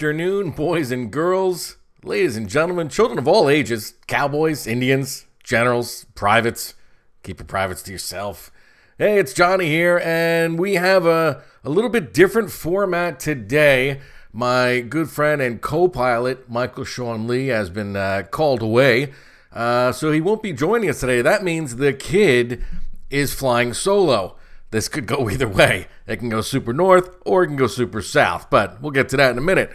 Afternoon, boys and girls, ladies and gentlemen, children of all ages, cowboys, Indians, generals, privates. Keep your privates to yourself. Hey, it's Johnny here, and we have a, a little bit different format today. My good friend and co pilot, Michael Sean Lee, has been uh, called away, uh, so he won't be joining us today. That means the kid is flying solo. This could go either way. It can go super north or it can go super south, but we'll get to that in a minute.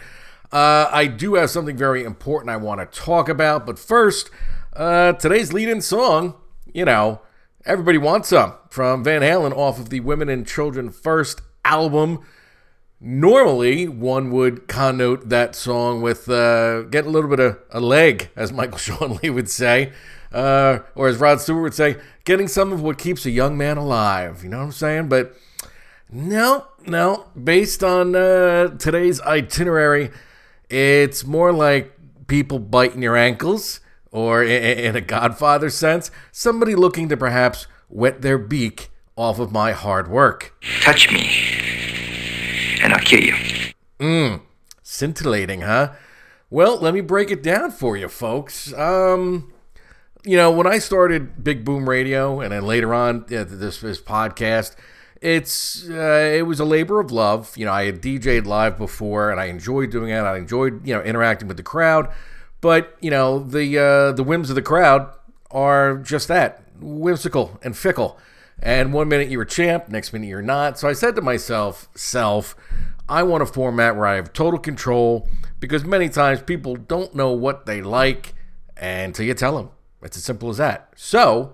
Uh, I do have something very important I want to talk about, but first, uh, today's lead in song, you know, Everybody Wants Some from Van Halen off of the Women and Children First album. Normally, one would connote that song with uh, getting a little bit of a leg, as Michael Sean Lee would say, uh, or as Rod Stewart would say, getting some of what keeps a young man alive. You know what I'm saying? But no, no. Based on uh, today's itinerary, it's more like people biting your ankles, or in a Godfather sense, somebody looking to perhaps wet their beak off of my hard work. Touch me, and I'll kill you. Mmm, scintillating, huh? Well, let me break it down for you, folks. Um, you know, when I started Big Boom Radio, and then later on this this podcast, it's uh, it was a labor of love. You know, I had DJ'd live before, and I enjoyed doing it. I enjoyed you know interacting with the crowd, but you know the uh, the whims of the crowd are just that whimsical and fickle. And one minute you're a champ, next minute you're not. So I said to myself, self, I want a format where I have total control because many times people don't know what they like until you tell them. It's as simple as that. So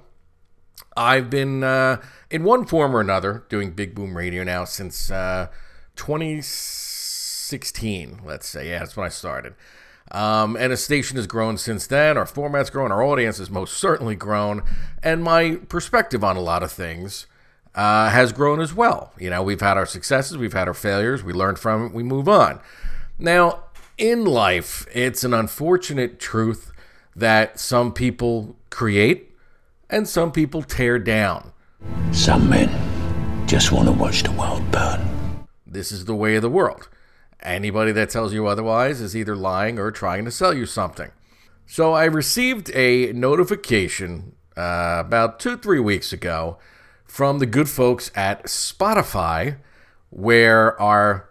I've been uh, in one form or another doing Big Boom Radio now since uh, 2016, let's say. Yeah, that's when I started. Um, and the station has grown since then. Our format's grown. Our audience has most certainly grown. And my perspective on a lot of things uh, has grown as well. You know, we've had our successes, we've had our failures, we learn from it, we move on. Now, in life, it's an unfortunate truth that some people create and some people tear down. Some men just want to watch the world burn. This is the way of the world. Anybody that tells you otherwise is either lying or trying to sell you something. So I received a notification uh, about two, three weeks ago from the good folks at Spotify, where our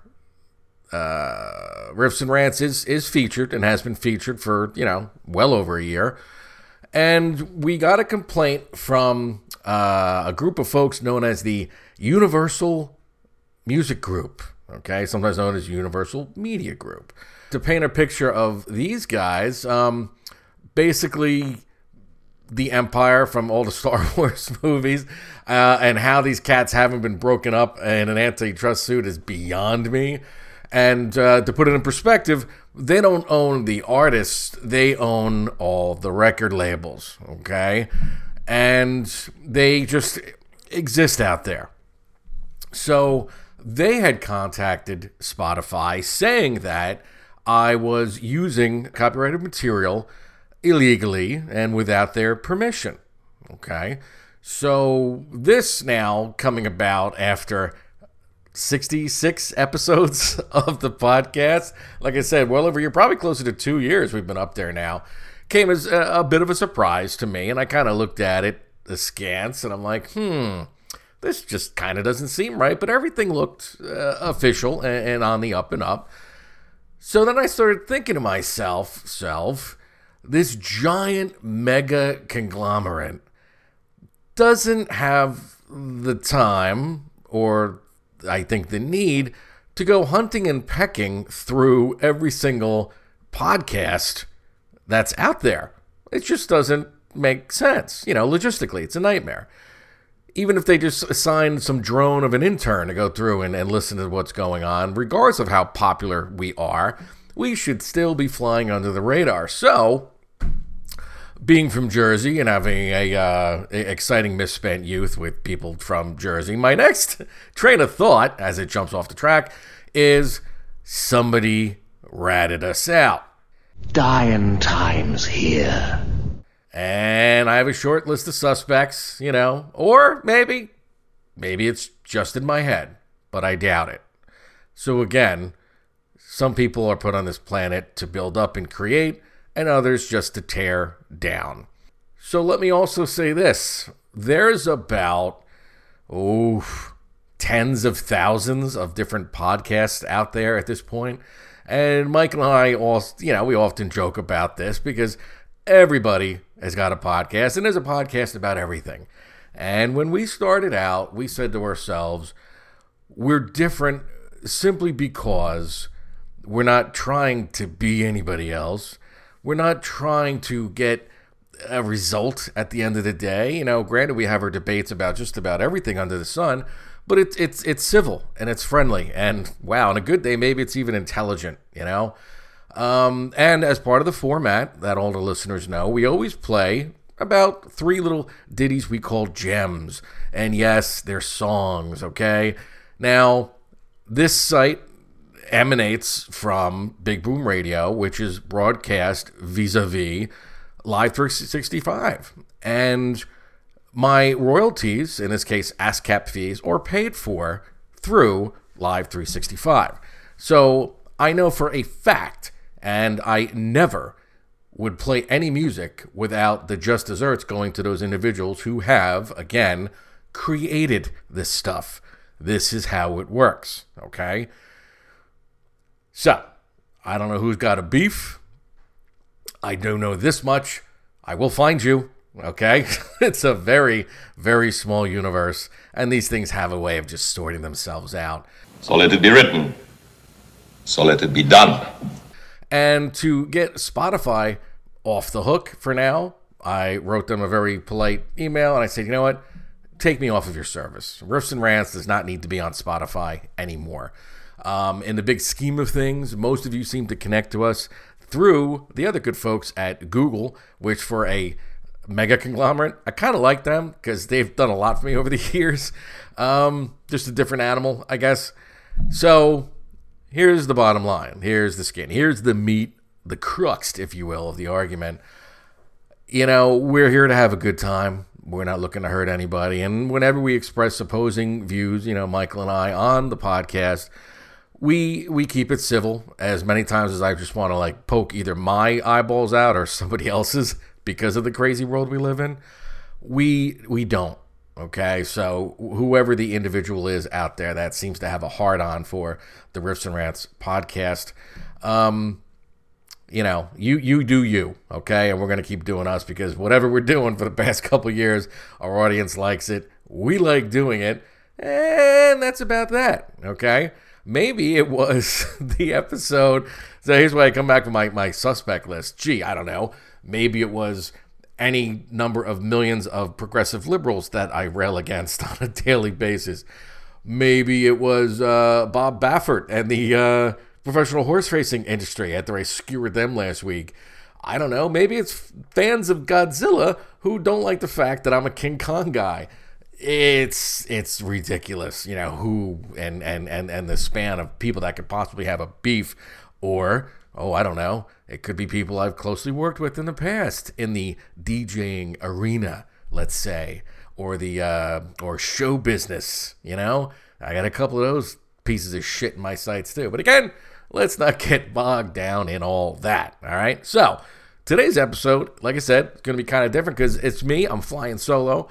uh, Riffs and Rants is, is featured and has been featured for, you know, well over a year. And we got a complaint from uh, a group of folks known as the Universal Music Group, okay, sometimes known as Universal Media Group. To paint a picture of these guys, um, basically the Empire from all the Star Wars movies, uh, and how these cats haven't been broken up in an antitrust suit is beyond me. And uh, to put it in perspective, they don't own the artists, they own all the record labels, okay? And they just exist out there. So they had contacted Spotify saying that I was using copyrighted material illegally and without their permission. Okay. So this now coming about after 66 episodes of the podcast. Like I said, well over year, probably closer to two years we've been up there now. Came as a, a bit of a surprise to me, and I kind of looked at it askance, and I'm like, hmm, this just kind of doesn't seem right. But everything looked uh, official and, and on the up and up. So then I started thinking to myself, self, this giant mega conglomerate doesn't have the time or I think the need to go hunting and pecking through every single podcast that's out there. It just doesn't make sense. You know, logistically, it's a nightmare. Even if they just assign some drone of an intern to go through and, and listen to what's going on, regardless of how popular we are, we should still be flying under the radar. So, being from Jersey and having a, uh, exciting misspent youth with people from Jersey, my next train of thought, as it jumps off the track, is somebody ratted us out. Dying times here. And I have a short list of suspects, you know, or maybe, maybe it's just in my head, but I doubt it. So again, some people are put on this planet to build up and create, and others just to tear down. So let me also say this there's about, oh, tens of thousands of different podcasts out there at this point. And Mike and I all, you know, we often joke about this because everybody has got a podcast and there's a podcast about everything. And when we started out, we said to ourselves, we're different simply because we're not trying to be anybody else. We're not trying to get a result at the end of the day. You know, granted, we have our debates about just about everything under the sun, but it's it's it's civil and it's friendly and wow, on a good day, maybe it's even intelligent. You know, um, and as part of the format that all the listeners know, we always play about three little ditties we call gems. And yes, they're songs, okay? Now, this site emanates from Big Boom Radio, which is broadcast vis a vis Live 365. And my royalties, in this case ASCAP fees, are paid for through Live 365. So I know for a fact, and I never would play any music without the just desserts going to those individuals who have, again, created this stuff. This is how it works, okay? So, I don't know who's got a beef. I do know this much. I will find you, okay? it's a very, very small universe, and these things have a way of just sorting themselves out. So let it be written. So let it be done. And to get Spotify off the hook for now, I wrote them a very polite email and I said, you know what? Take me off of your service. Riffs and Rants does not need to be on Spotify anymore. Um, in the big scheme of things, most of you seem to connect to us through the other good folks at Google, which for a mega conglomerate, I kind of like them because they've done a lot for me over the years. Um, just a different animal, I guess. So here's the bottom line. Here's the skin. Here's the meat, the crux, if you will, of the argument. You know, we're here to have a good time. We're not looking to hurt anybody. And whenever we express opposing views, you know, Michael and I on the podcast, we we keep it civil as many times as I just want to like poke either my eyeballs out or somebody else's because of the crazy world we live in. We we don't. Okay, so whoever the individual is out there that seems to have a hard on for the Riffs and Rants podcast, um, you know, you you do you, okay, and we're gonna keep doing us because whatever we're doing for the past couple years, our audience likes it. We like doing it, and that's about that. Okay, maybe it was the episode. So here's why I come back with my my suspect list. Gee, I don't know. Maybe it was any number of millions of progressive liberals that I rail against on a daily basis. Maybe it was uh, Bob Baffert and the uh, professional horse racing industry after I skewered them last week. I don't know. Maybe it's fans of Godzilla who don't like the fact that I'm a King Kong guy. It's it's ridiculous, you know, who and and and and the span of people that could possibly have a beef or oh, I don't know. It could be people I've closely worked with in the past in the DJing arena, let's say, or the uh, or show business. You know, I got a couple of those pieces of shit in my sights too. But again, let's not get bogged down in all that. All right. So today's episode, like I said, it's going to be kind of different because it's me. I'm flying solo.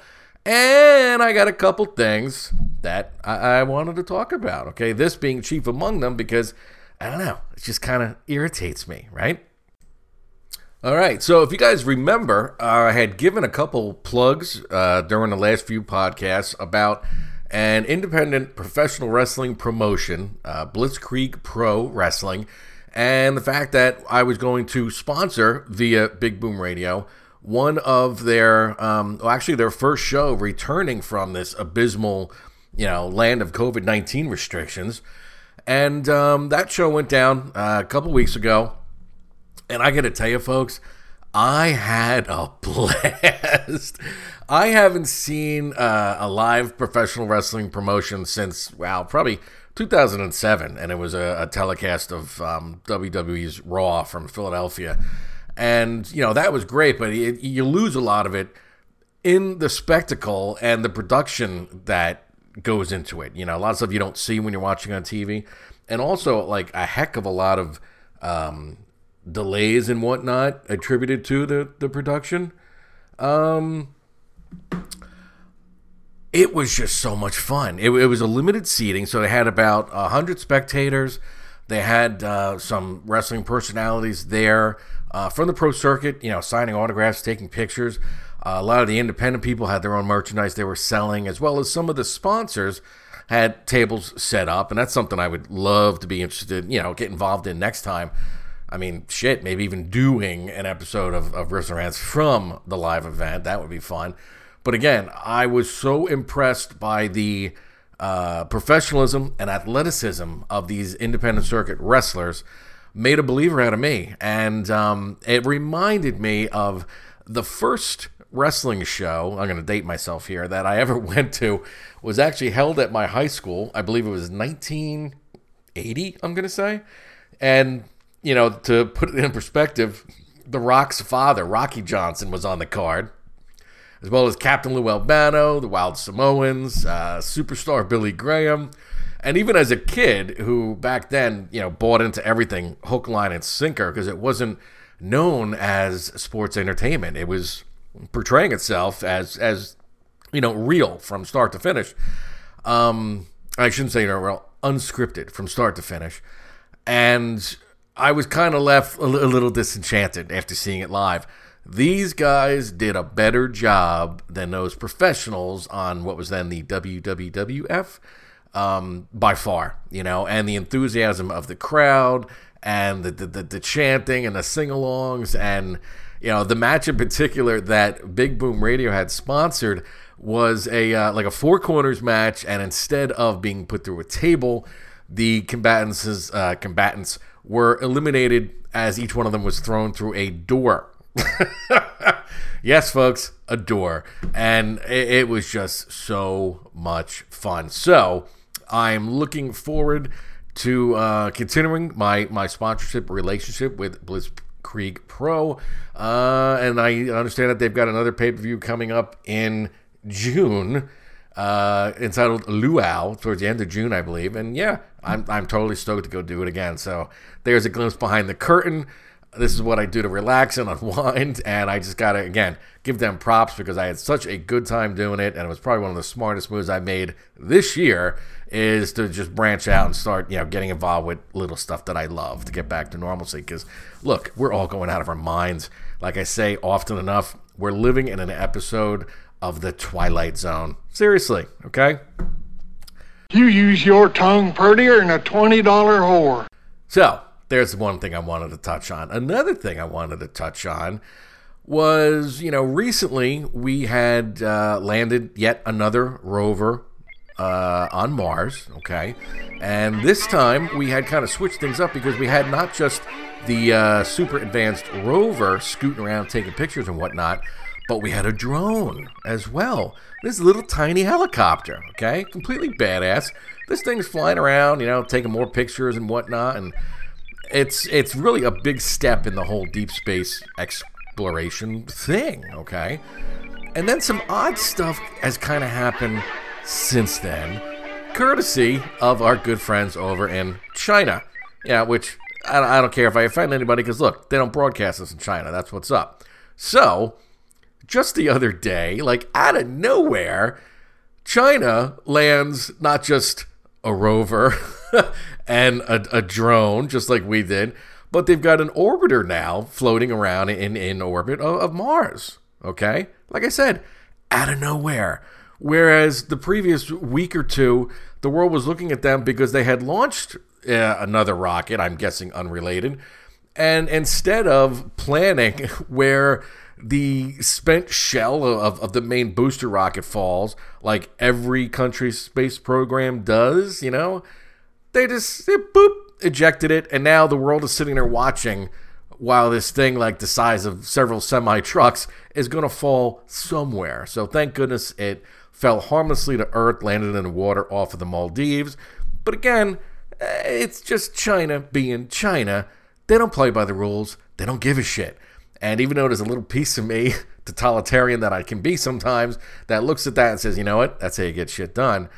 And I got a couple things that I, I wanted to talk about. Okay. This being chief among them because I don't know. It just kind of irritates me, right? All right. So if you guys remember, uh, I had given a couple plugs uh, during the last few podcasts about an independent professional wrestling promotion, uh, Blitzkrieg Pro Wrestling, and the fact that I was going to sponsor via Big Boom Radio one of their, um, well, actually their first show returning from this abysmal, you know, land of COVID 19 restrictions. And um, that show went down uh, a couple weeks ago. And I got to tell you, folks, I had a blast. I haven't seen uh, a live professional wrestling promotion since, wow, probably 2007. And it was a, a telecast of um, WWE's Raw from Philadelphia. And, you know, that was great, but it, you lose a lot of it in the spectacle and the production that goes into it. You know, a lot of stuff you don't see when you're watching on TV, and also like a heck of a lot of um, delays and whatnot attributed to the the production. Um, it was just so much fun. It, it was a limited seating, so they had about hundred spectators. They had uh, some wrestling personalities there uh, from the pro circuit, you know, signing autographs, taking pictures. Uh, a lot of the independent people had their own merchandise they were selling, as well as some of the sponsors had tables set up, and that's something I would love to be interested, you know, get involved in next time. I mean, shit, maybe even doing an episode of, of Riffs Rants from the live event. That would be fun. But again, I was so impressed by the uh, professionalism and athleticism of these independent circuit wrestlers. Made a believer out of me. And um, it reminded me of the first wrestling show, I'm going to date myself here, that I ever went to was actually held at my high school. I believe it was 1980, I'm going to say. And, you know, to put it in perspective, The Rock's father, Rocky Johnson, was on the card as well as Captain Lou Albano, the Wild Samoans, uh, superstar Billy Graham, and even as a kid who back then, you know, bought into everything hook, line, and sinker because it wasn't known as sports entertainment. It was portraying itself as as you know real from start to finish. Um, I shouldn't say real, unscripted from start to finish, and I was kind of left a, a little disenchanted after seeing it live. These guys did a better job than those professionals on what was then the WWWF um, by far, you know, and the enthusiasm of the crowd and the, the, the, the chanting and the sing alongs and, you know, the match in particular that Big Boom Radio had sponsored was a uh, like a four corners match, and instead of being put through a table, the combatants uh, combatants were eliminated as each one of them was thrown through a door. yes, folks, a door. And it, it, was just so much fun. So I'm looking forward to uh, continuing my, my sponsorship relationship with Blitzkrieg Pro. Uh, and I understand that they've got another pay per view coming up in June. Uh, entitled Luau towards the end of June, I believe. And yeah, I'm, I'm totally stoked to go do it again. So there's a glimpse behind the curtain this is what I do to relax and unwind. And I just got to, again, give them props because I had such a good time doing it. And it was probably one of the smartest moves I made this year is to just branch out and start, you know, getting involved with little stuff that I love to get back to normalcy. Because, look, we're all going out of our minds. Like I say often enough, we're living in an episode of the Twilight Zone. Seriously, okay? You use your tongue prettier than a $20 whore. So, there's one thing I wanted to touch on. Another thing I wanted to touch on was, you know, recently we had uh, landed yet another rover uh, on Mars, okay? And this time we had kind of switched things up because we had not just the uh, super advanced rover scooting around taking pictures and whatnot, but we had a drone as well. This little tiny helicopter, okay? Completely badass. This thing's flying around, you know, taking more pictures and whatnot, and it's it's really a big step in the whole deep space exploration thing, okay? And then some odd stuff has kind of happened since then, courtesy of our good friends over in China. Yeah, which I, I don't care if I offend anybody because look, they don't broadcast this in China. That's what's up. So, just the other day, like out of nowhere, China lands not just a rover and a, a, drone, just like we did, but they've got an orbiter now floating around in, in orbit of, of Mars. Okay? Like I said, out of nowhere. Whereas the previous week or two, the world was looking at them because they had launched uh, another rocket, I'm guessing unrelated. And instead of planning where the spent shell of, of the main booster rocket falls, like every country's space program does, you know, they just they boop ejected it, and now the world is sitting there watching while this thing, like the size of several semi trucks, is going to fall somewhere. So thank goodness it fell harmlessly to Earth, landed in the water off of the Maldives. But again, eh, it's just China being China. They don't play by the rules. They don't give a shit. And even though there's a little piece of me, totalitarian that I can be sometimes, that looks at that and says, you know what, that's how you get shit done.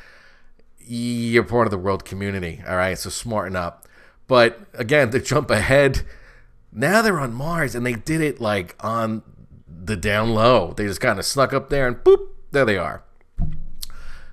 You're part of the world community. All right, so smarten up. But again, to jump ahead, now they're on Mars and they did it like on the down low. They just kind of snuck up there and boop, there they are.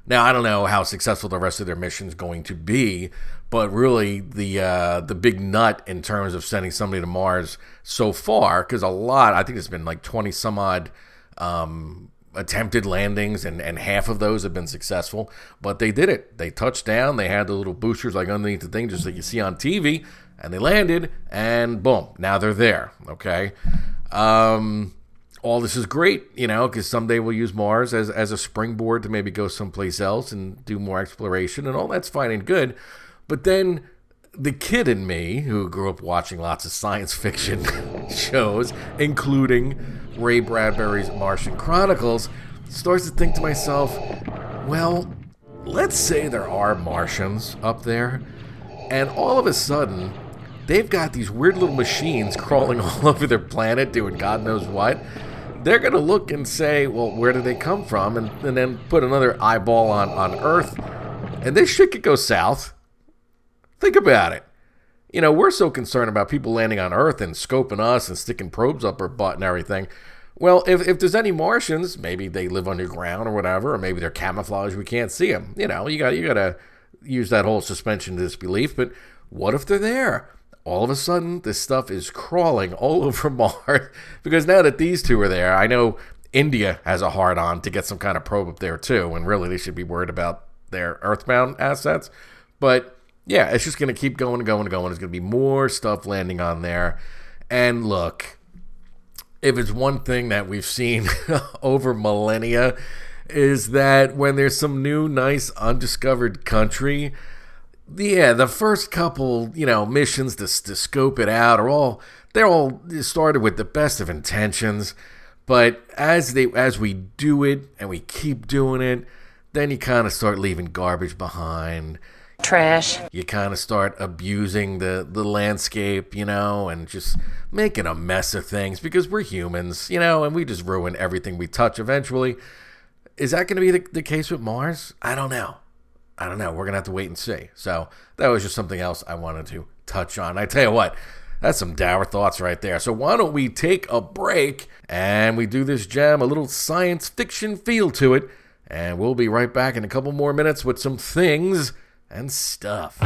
Now I don't know how successful the rest of their mission's going to be, but really the uh, the big nut in terms of sending somebody to Mars so far, because a lot, I think it's been like twenty some odd um, attempted landings, and and half of those have been successful. But they did it. They touched down. They had the little boosters like underneath the thing, just like you see on TV, and they landed, and boom, now they're there. Okay. Um, all this is great, you know, because someday we'll use Mars as, as a springboard to maybe go someplace else and do more exploration, and all that's fine and good. But then the kid in me, who grew up watching lots of science fiction shows, including Ray Bradbury's Martian Chronicles, starts to think to myself, well, let's say there are Martians up there, and all of a sudden, they've got these weird little machines crawling all over their planet doing God knows what. They're going to look and say, well, where did they come from? And, and then put another eyeball on, on Earth. And this shit could go south. Think about it. You know, we're so concerned about people landing on Earth and scoping us and sticking probes up our butt and everything. Well, if, if there's any Martians, maybe they live underground or whatever, or maybe they're camouflaged. we can't see them. You know, you got you got to use that whole suspension of disbelief. But what if they're there? All of a sudden, this stuff is crawling all over Mars because now that these two are there, I know India has a hard on to get some kind of probe up there too, and really they should be worried about their Earthbound assets. But yeah, it's just going to keep going and going and going. There's going to be more stuff landing on there. And look, if it's one thing that we've seen over millennia, is that when there's some new, nice, undiscovered country, yeah, the first couple, you know, missions to, to scope it out are all they're all started with the best of intentions, but as they as we do it and we keep doing it, then you kind of start leaving garbage behind. Trash. You kind of start abusing the the landscape, you know, and just making a mess of things because we're humans, you know, and we just ruin everything we touch eventually. Is that going to be the, the case with Mars? I don't know. I don't know. We're going to have to wait and see. So that was just something else I wanted to touch on. I tell you what, that's some dour thoughts right there. So why don't we take a break and we do this jam, a little science fiction feel to it, and we'll be right back in a couple more minutes with some things and stuff.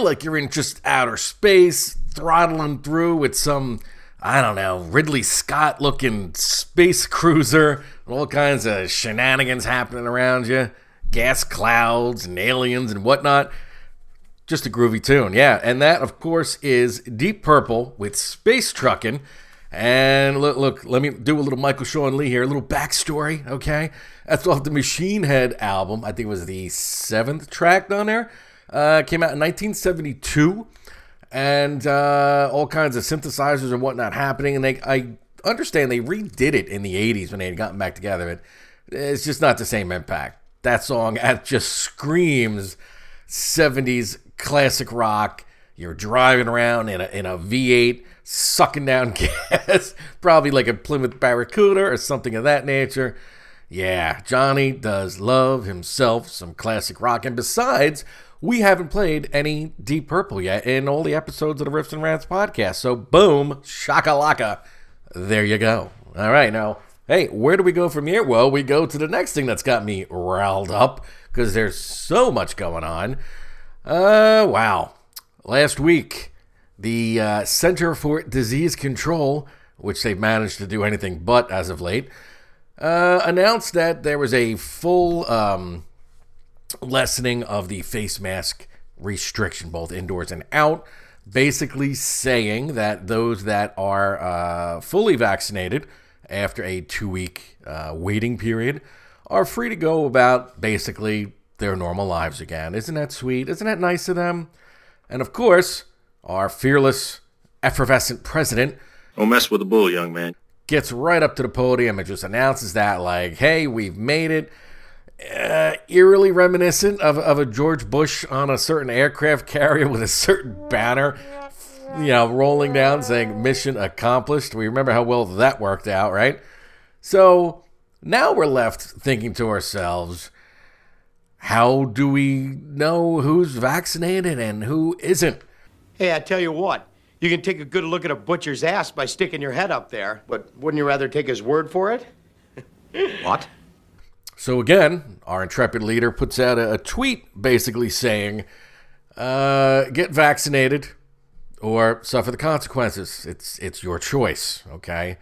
Feel like you're in just outer space, throttling through with some I don't know Ridley Scott looking space cruiser, all kinds of shenanigans happening around you, gas clouds and aliens and whatnot. Just a groovy tune, yeah. And that, of course, is Deep Purple with Space Truckin'. And look, look, let me do a little Michael Sean Lee here, a little backstory, okay? That's off the Machine Head album. I think it was the seventh track on there. Uh, came out in 1972, and uh, all kinds of synthesizers and whatnot happening. And they, I understand they redid it in the 80s when they had gotten back together. But it's just not the same impact. That song just screams 70s classic rock. You're driving around in a, in a V8, sucking down gas, probably like a Plymouth Barracuda or something of that nature. Yeah, Johnny does love himself some classic rock. And besides, we haven't played any Deep Purple yet in all the episodes of the Riffs and Rants podcast. So, boom, shakalaka. There you go. All right, now, hey, where do we go from here? Well, we go to the next thing that's got me riled up because there's so much going on. Uh, wow. Last week, the uh, Center for Disease Control, which they've managed to do anything but as of late, uh, announced that there was a full um, lessening of the face mask restriction, both indoors and out, basically saying that those that are uh, fully vaccinated after a two week uh, waiting period are free to go about basically their normal lives again. Isn't that sweet? Isn't that nice of them? And of course, our fearless, effervescent president Don't mess with the bull, young man. gets right up to the podium and just announces that, like, hey, we've made it. Uh, eerily reminiscent of, of a George Bush on a certain aircraft carrier with a certain banner, you know, rolling down saying mission accomplished. We remember how well that worked out, right? So now we're left thinking to ourselves, how do we know who's vaccinated and who isn't? Hey, I tell you what, you can take a good look at a butcher's ass by sticking your head up there, but wouldn't you rather take his word for it? What? So again, our intrepid leader puts out a, tweet basically saying, uh, "Get vaccinated or suffer the consequences. It's it's your choice." Okay.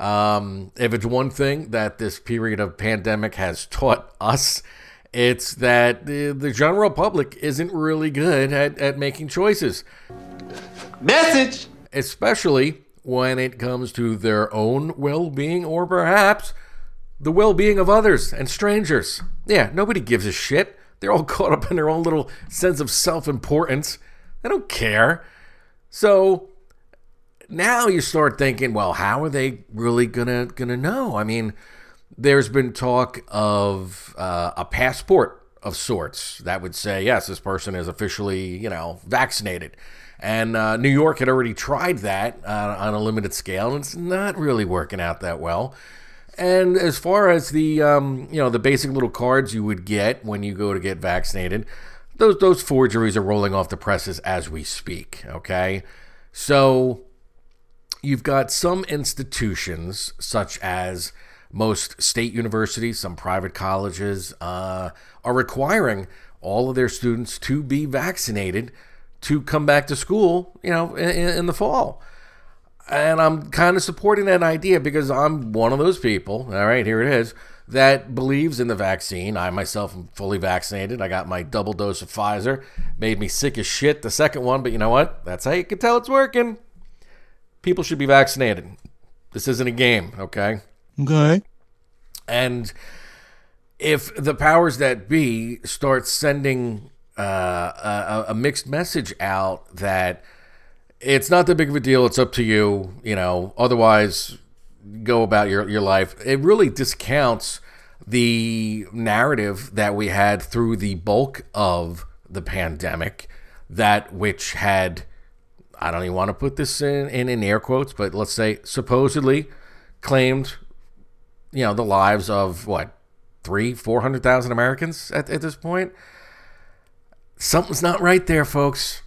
Um, if it's one thing that this period of pandemic has taught us, it's that the, the general public isn't really good at, at making choices. Message! especially when it comes to their own well being or perhaps the well being of others and strangers. Yeah, nobody gives a shit. They're all caught up in their own little sense of self importance. They don't care. So now you start thinking, well, how are they really gonna gonna know? I mean, there's been talk of uh, a passport of sorts that would say, yes, this person is officially, you know, vaccinated. And uh, New York had already tried that uh, on a limited scale, and it's not really working out that well. And as far as the, um, you know, the basic little cards you would get when you go to get vaccinated, those those forgeries are rolling off the presses as we speak. Okay, so you've got some institutions such as most state universities, some private colleges uh, are requiring all of their students to be vaccinated to come back to school, you know, in, in the fall. And I'm kind of supporting that idea because I'm one of those people, all right, here it is, that believes in the vaccine. I myself am fully vaccinated. I got my double dose of Pfizer. Made me sick as shit the second one, but you know what? That's how you can tell it's working. People should be vaccinated. This isn't a game, okay? Okay. And if the powers that be start sending uh, a, a mixed message out that it's not that big of a deal, it's up to you, you know, otherwise go about your, your life, it really discounts the narrative that we had through the bulk of the pandemic, that which had, I don't even want to put this in, in, in air quotes, but let's say supposedly claimed you know the lives of what three four hundred thousand americans at, at this point? Something's not right there folks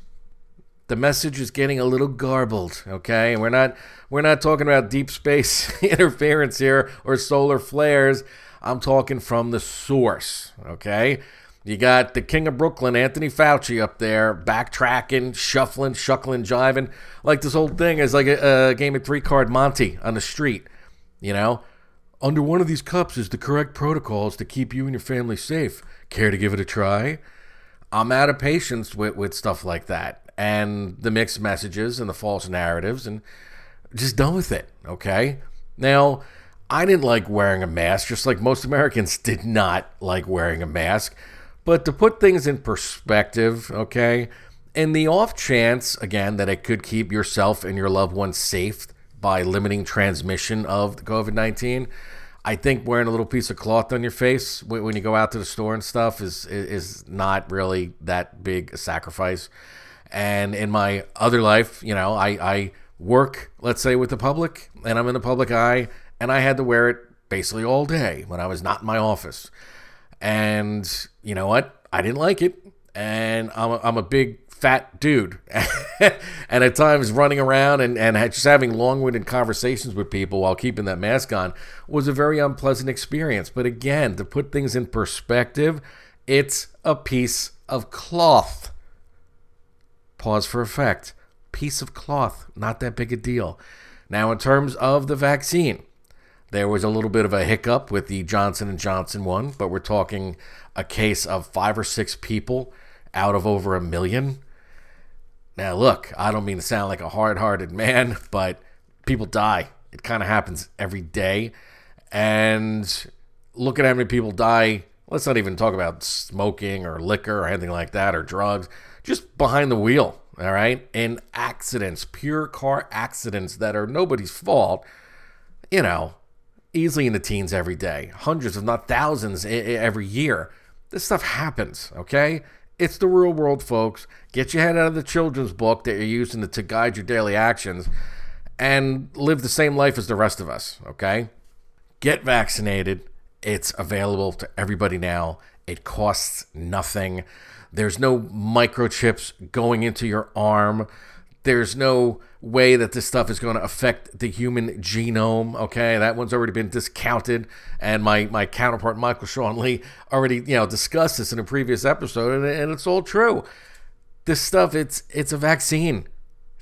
the message is getting a little garbled okay and we're not we're not talking about deep space interference here or solar flares i'm talking from the source okay You got the king of Brooklyn, Anthony Fauci, up there, backtracking, shuffling, shuckling, jiving. Like this whole thing is like a, a game of three card Monte on the street. You know, under one of these cups is the correct protocols to keep you and your family safe. Care to give it a try? I'm out of patience with, with stuff like that and the mixed messages and the false narratives and just done with it, okay? Now, I didn't like wearing a mask, just like most Americans did not like wearing a mask. But to put things in perspective, okay, in the off chance, again, that it could keep yourself and your loved ones safe by limiting transmission of COVID 19, I think wearing a little piece of cloth on your face when you go out to the store and stuff is, is not really that big a sacrifice. And in my other life, you know, I, I work, let's say, with the public, and I'm in the public eye, and I had to wear it basically all day when I was not in my office. And you know what? I didn't like it. And I'm a, I'm a big fat dude. and at times running around and, and just having long winded conversations with people while keeping that mask on was a very unpleasant experience. But again, to put things in perspective, it's a piece of cloth. Pause for effect. Piece of cloth, not that big a deal. Now, in terms of the vaccine, there was a little bit of a hiccup with the Johnson and Johnson one, but we're talking a case of five or six people out of over a million. Now, look, I don't mean to sound like a hard-hearted man, but people die. It kind of happens every day, and look at how many people die. Let's not even talk about smoking or liquor or anything like that or drugs. Just behind the wheel, all right, And accidents, pure car accidents that are nobody's fault. You know, easily in the teens every day, hundreds, if not thousands, every year. This stuff happens, okay? It's the real world, folks. Get your head out of the children's book that you're using to, to guide your daily actions and live the same life as the rest of us, okay? Get vaccinated. It's available to everybody now. It costs nothing. There's no microchips going into your arm. There's no way that this stuff is going to affect the human genome. Okay, that one's already been discounted, and my my counterpart Michael Sean Lee already you know discussed this in a previous episode, and, and it's all true. This stuff, it's it's a vaccine.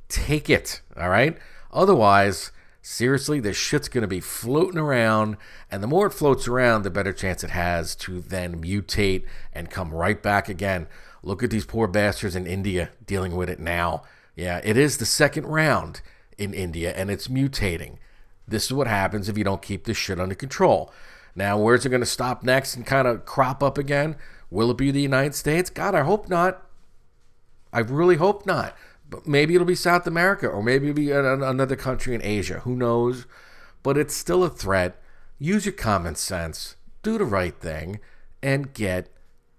Take it, all right. Otherwise, seriously, this shit's going to be floating around, and the more it floats around, the better chance it has to then mutate and come right back again. Look at these poor bastards in India dealing with it now. Yeah, it is the second round in India and it's mutating. This is what happens if you don't keep this shit under control. Now, where's it going to stop next and kind of crop up again? Will it be the United States? God, I hope not. I really hope not. But maybe it'll be South America or maybe it'll be another country in Asia. Who knows? But it's still a threat. Use your common sense, do the right thing, and get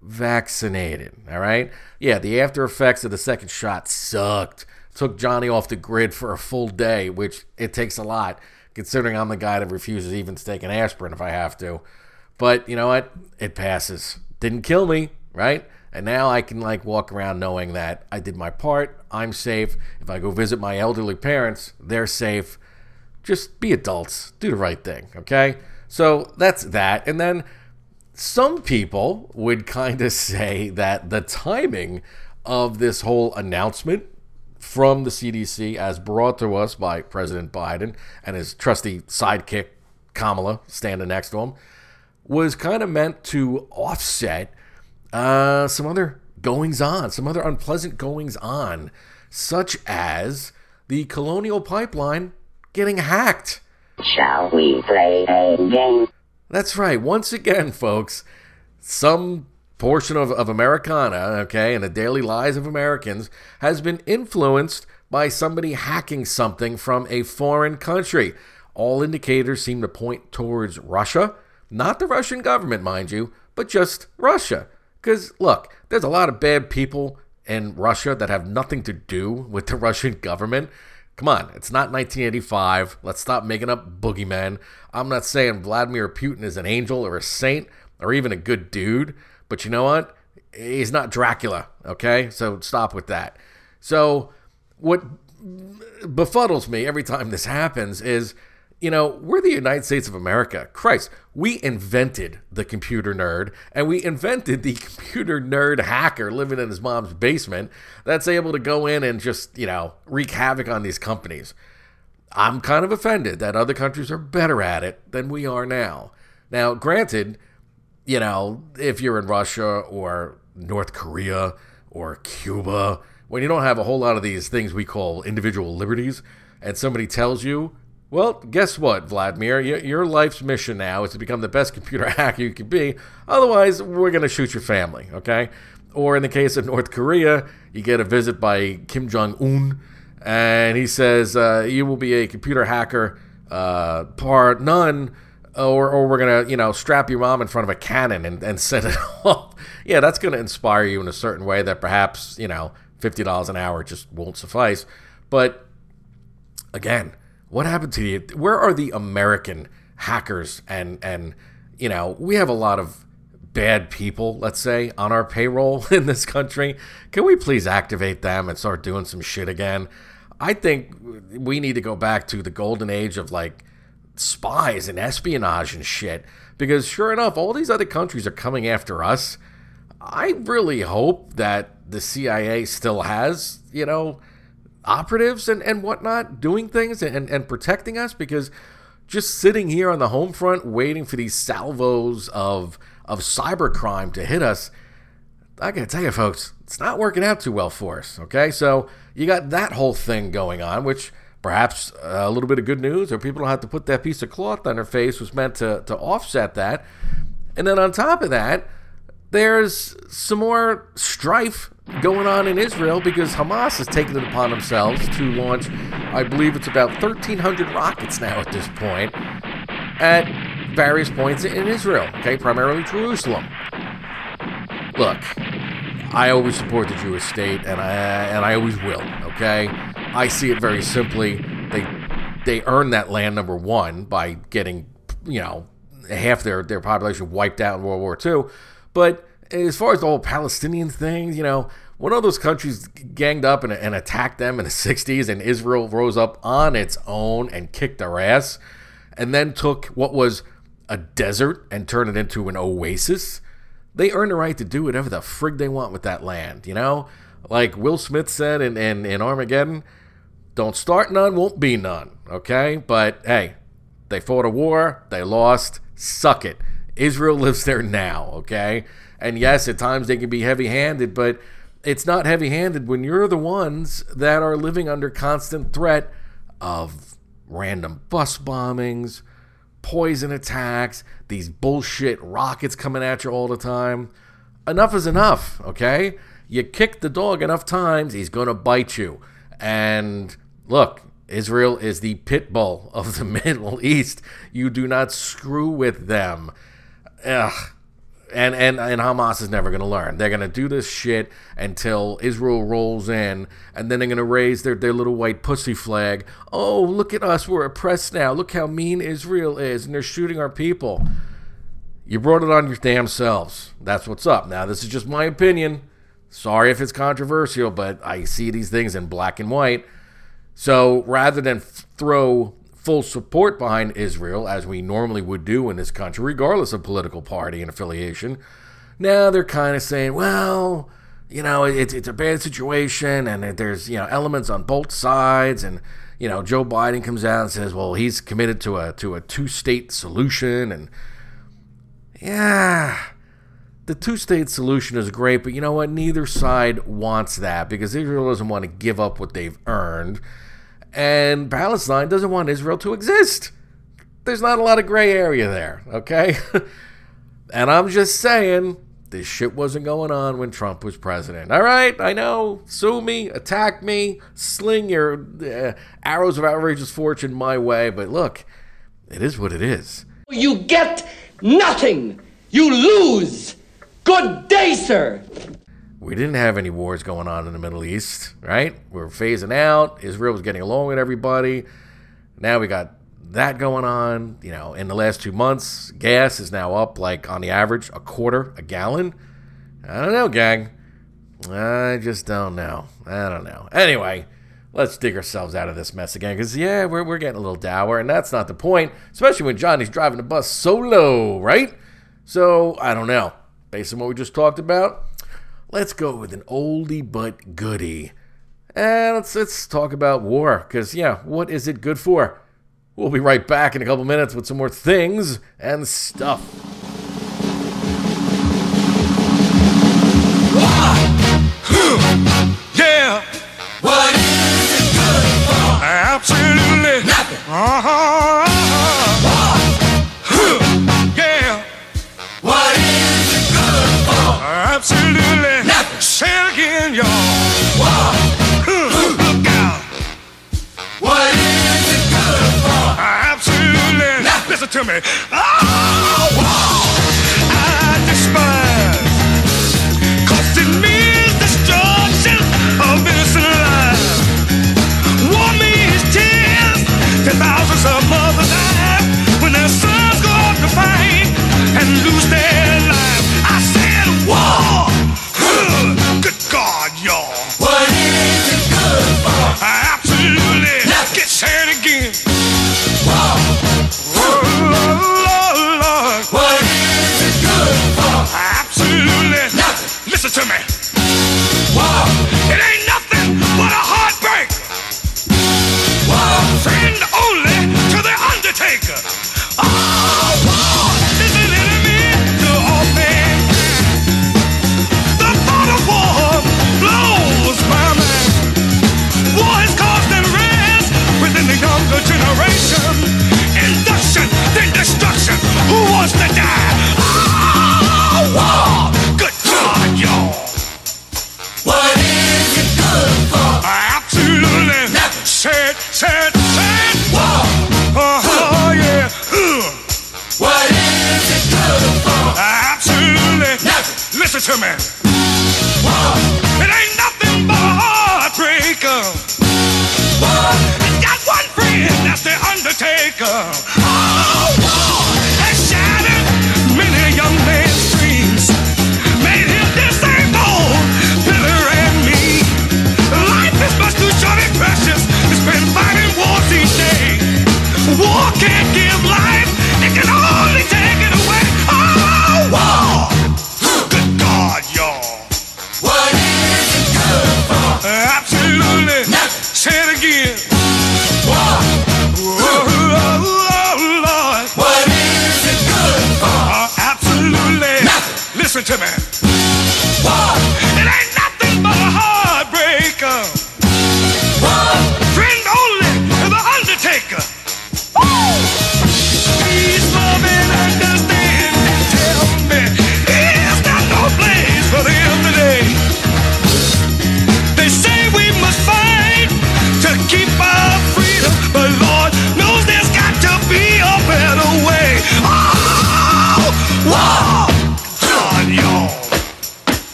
vaccinated. All right? Yeah, the after effects of the second shot sucked. Took Johnny off the grid for a full day, which it takes a lot, considering I'm the guy that refuses even to take an aspirin if I have to. But you know what? It passes. Didn't kill me, right? And now I can like walk around knowing that I did my part. I'm safe. If I go visit my elderly parents, they're safe. Just be adults. Do the right thing, okay? So that's that. And then some people would kind of say that the timing of this whole announcement from the CDC, as brought to us by President Biden and his trusty sidekick, Kamala, standing next to him, was kind of meant to offset uh, some other goings on, some other unpleasant goings on, such as the Colonial Pipeline getting hacked. Shall we play a game? That's right. Once again, folks, some portion of, of Americana, okay, and the daily lives of Americans has been influenced by somebody hacking something from a foreign country. All indicators seem to point towards Russia. Not the Russian government, mind you, but just Russia. Because, look, there's a lot of bad people in Russia that have nothing to do with the Russian government. Come on, it's not 1985. Let's stop making up boogeymen. I'm not saying Vladimir Putin is an angel or a saint or even a good dude, but you know what? He's not Dracula, okay? So stop with that. So, what befuddles me every time this happens is You know, we're the United States of America. Christ, we invented the computer nerd, and we invented the computer nerd hacker living in his mom's basement that's able to go in and just, you know, wreak havoc on these companies. I'm kind of offended that other countries are better at it than we are now. Now, granted, you know, if you're in Russia or North Korea or Cuba, when you don't have a whole lot of these things we call individual liberties, and somebody tells you, well, guess what, Vladimir? Your, life's mission now is to become the best computer hacker you can be. Otherwise, we're going to shoot your family, okay? Or in the case of North Korea, you get a visit by Kim Jong un, and he says, uh, You will be a computer hacker, uh, part none, or, or we're going to, you know, strap your mom in front of a cannon and, and send it off. yeah, that's going to inspire you in a certain way that perhaps, you know, $50 an hour just won't suffice. But again, what happened to you? Where are the American hackers? And and you know, we have a lot of bad people, let's say, on our payroll in this country. Can we please activate them and start doing some shit again? I think we need to go back to the golden age of like spies and espionage and shit. Because sure enough, all these other countries are coming after us. I really hope that the CIA still has, you know, operatives and, and whatnot doing things and, and protecting us because just sitting here on the home front waiting for these salvos of of cybercrime to hit us, I gotta tell you, folks, it's not working out too well for us. Okay, so you got that whole thing going on, which perhaps a little bit of good news, or people don't have to put that piece of cloth on their face, was meant to to offset that. And then on top of that, there's some more strife going on in Israel because Hamas has taken it upon themselves to launch, I believe it's about 1,300 rockets now at this point, at various points in Israel, okay, primarily Jerusalem. Look, I always support the Jewish state, and I and I always will. Okay, I see it very simply. They they earned that land number one by getting you know half their their population wiped out in World War II, but as far as the whole Palestinian thing, you know, one of those countries ganged up and, and, attacked them in the 60s, and Israel rose up on its own and kicked their ass, and then took what was a desert and turned it into an oasis. They earn the right to do whatever the frig they want with that land, you know? Like Will Smith said in, in, in Armageddon, don't start none, won't be none, okay? But hey, they fought a war, they lost, suck it. Israel lives there now, okay? And yes, at times they can be heavy handed, but it's not heavy handed when you're the ones that are living under constant threat of random bus bombings, poison attacks, these bullshit rockets coming at you all the time. Enough is enough, okay? You kick the dog enough times, he's going to bite you. And look, Israel is the pit bull of the Middle East. You do not screw with them. Ugh. And, and, and Hamas is never going to learn. They're going to do this shit until Israel rolls in, and then they're going to raise their, their little white pussy flag. Oh, look at us. We're oppressed now. Look how mean Israel is, and they're shooting our people. You brought it on your damn selves. That's what's up. Now, this is just my opinion. Sorry if it's controversial, but I see these things in black and white. So rather than throw full support behind Israel, as we normally would do in this country, regardless of political party and affiliation. Now they're kind of saying, well, you know, it's, it's a bad situation and there's, you know, elements on both sides. And, you know, Joe Biden comes out and says, well, he's committed to a, to a two state solution. And, yeah, the two state solution is great, but you know what? Neither side wants that because Israel doesn't want to give up what they've earned and Palestine doesn't want Israel to exist. There's not a lot of gray area there, okay? and I'm just saying, this shit wasn't going on when Trump was president. All right, I know. Sue me, attack me, sling your uh, arrows of outrageous fortune my way, but look, it is what it is. You get nothing. You lose. Good day, sir. We didn't have any wars going on in the Middle East, right? We are phasing out. Israel was getting along with everybody. Now we got that going on. You know, in the last two months, gas is now up like on the average a quarter a gallon. I don't know, gang. I just don't know. I don't know. Anyway, let's dig ourselves out of this mess again. Because, yeah, we're, we're getting a little dour, and that's not the point, especially when Johnny's driving the bus solo, right? So, I don't know. Based on what we just talked about, let's go with an oldie but goodie. And let's, let's talk about war, because, yeah, what is it good for? We'll be right back in a couple minutes with some more things and stuff. To me. To me. Wow. It ain't nothing but a heartbreak. Wow. Friend only to the undertaker.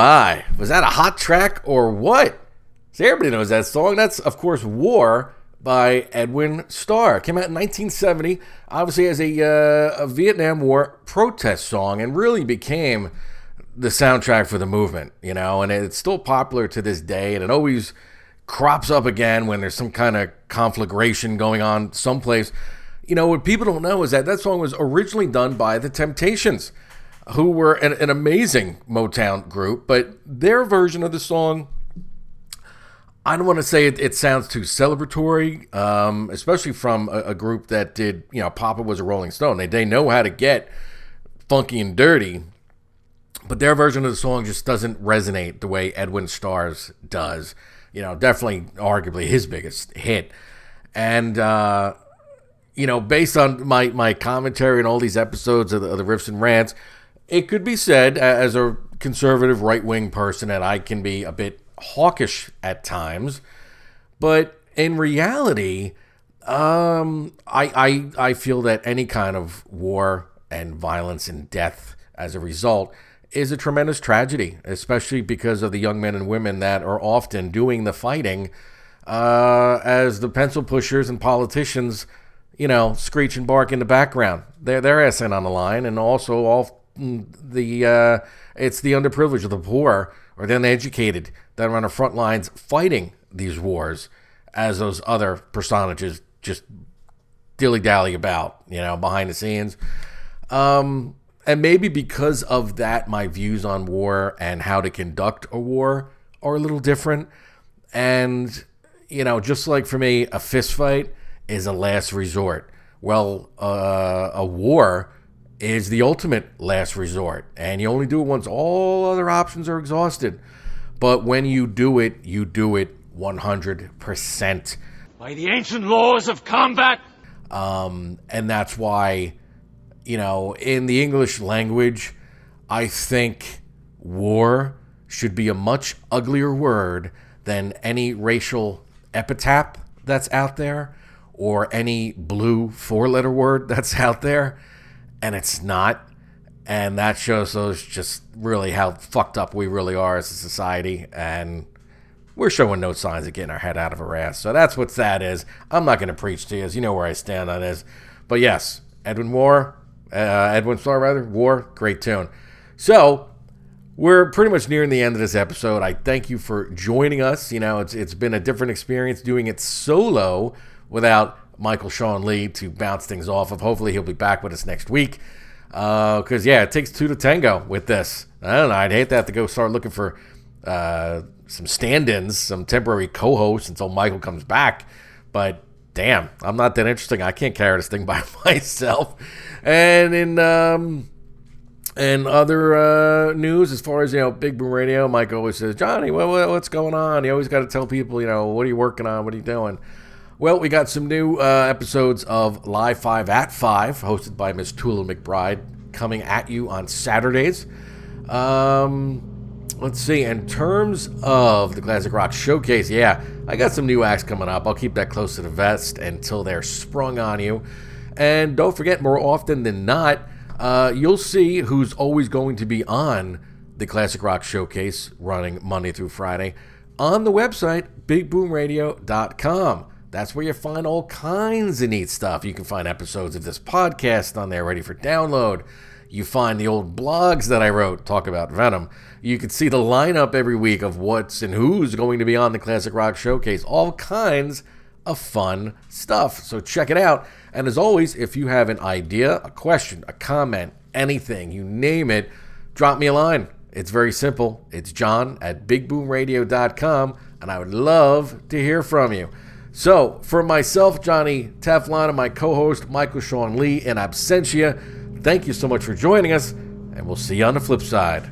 My, was that a hot track or what? See, everybody knows that song. That's, of course, War by Edwin Starr. Came out in 1970, obviously as a, uh, a Vietnam War protest song, and really became the soundtrack for the movement, you know, and it's still popular to this day, and it always crops up again when there's some kind of conflagration going on someplace. You know, what people don't know is that that song was originally done by The Temptations, who were an, an amazing Motown group, but their version of the song I don't want to say it, it sounds too celebratory, um, especially from a, a, group that did, you know, Papa was a Rolling Stone. They, they know how to get funky and dirty, but their version of the song just doesn't resonate the way Edwin Starr's does. You know, definitely, arguably his biggest hit. And, uh, you know, based on my, my commentary and all these episodes of the, of the Riffs and Rants, it could be said as a conservative right wing person that I can be a bit hawkish at times, but in reality, um, I, I I feel that any kind of war and violence and death as a result is a tremendous tragedy, especially because of the young men and women that are often doing the fighting uh, as the pencil pushers and politicians, you know, screech and bark in the background. They're they're on the line, and also all the uh, it's the underprivileged, the poor, or the uneducated that are on the front lines fighting these wars, as those other personages just dilly dally about, you know, behind the scenes. Um, and maybe because of that, my views on war and how to conduct a war are a little different. And, you know, just like for me, a fist fight is a last resort. Well, uh, a war is the ultimate last resort. And you only do it once all other options are exhausted. But when you do it, you do it 100%. By the ancient laws of combat. Um, and that's why, you know, in the English language, I think war should be a much uglier word than any racial epitaph that's out there or any blue four letter word that's out there. And it's not. And that shows us just really how fucked up we really are as a society. And we're showing no signs of getting our head out of our ass. So that's what that is. I'm not going to preach to you. As you know where I stand on this. But yes, Edwin War, uh, Edwin Starr rather, War, great tune. So we're pretty much nearing the end of this episode. I thank you for joining us. You know, it's it's been a different experience doing it solo without Michael Sean Lee to bounce things off of. Hopefully, he'll be back with us next week. Because uh, yeah, it takes two to tango with this. I don't know. I'd hate to have to go start looking for uh, some stand-ins, some temporary co-hosts until Michael comes back. But damn, I'm not that interesting. I can't carry this thing by myself. And in um, and other uh, news, as far as you know, Big Boom Radio, Mike always says, Johnny, what, what, what's going on? You always got to tell people, you know, what are you working on? What are you doing? Well, we got some new uh, episodes of Live Five at Five, hosted by Miss Tula McBride, coming at you on Saturdays. Um, let's see. In terms of the Classic Rock Showcase, yeah, I got some new acts coming up. I'll keep that close to the vest until they're sprung on you. And don't forget, more often than not, uh, you'll see who's always going to be on the Classic Rock Showcase running Monday through Friday on the website, bigboomradio.com. That's where you find all kinds of neat stuff. You can find episodes of this podcast on there ready for download. You find the old blogs that I wrote talk about Venom. You can see the lineup every week of what's and who's going to be on the Classic Rock Showcase. All kinds of fun stuff. So check it out. And as always, if you have an idea, a question, a comment, anything, you name it, drop me a line. It's very simple. It's john at bigboomradio.com, and I would love to hear from you. So, for myself, Johnny Teflon, and my co host, Michael Sean Lee in absentia, thank you so much for joining us, and we'll see you on the flip side.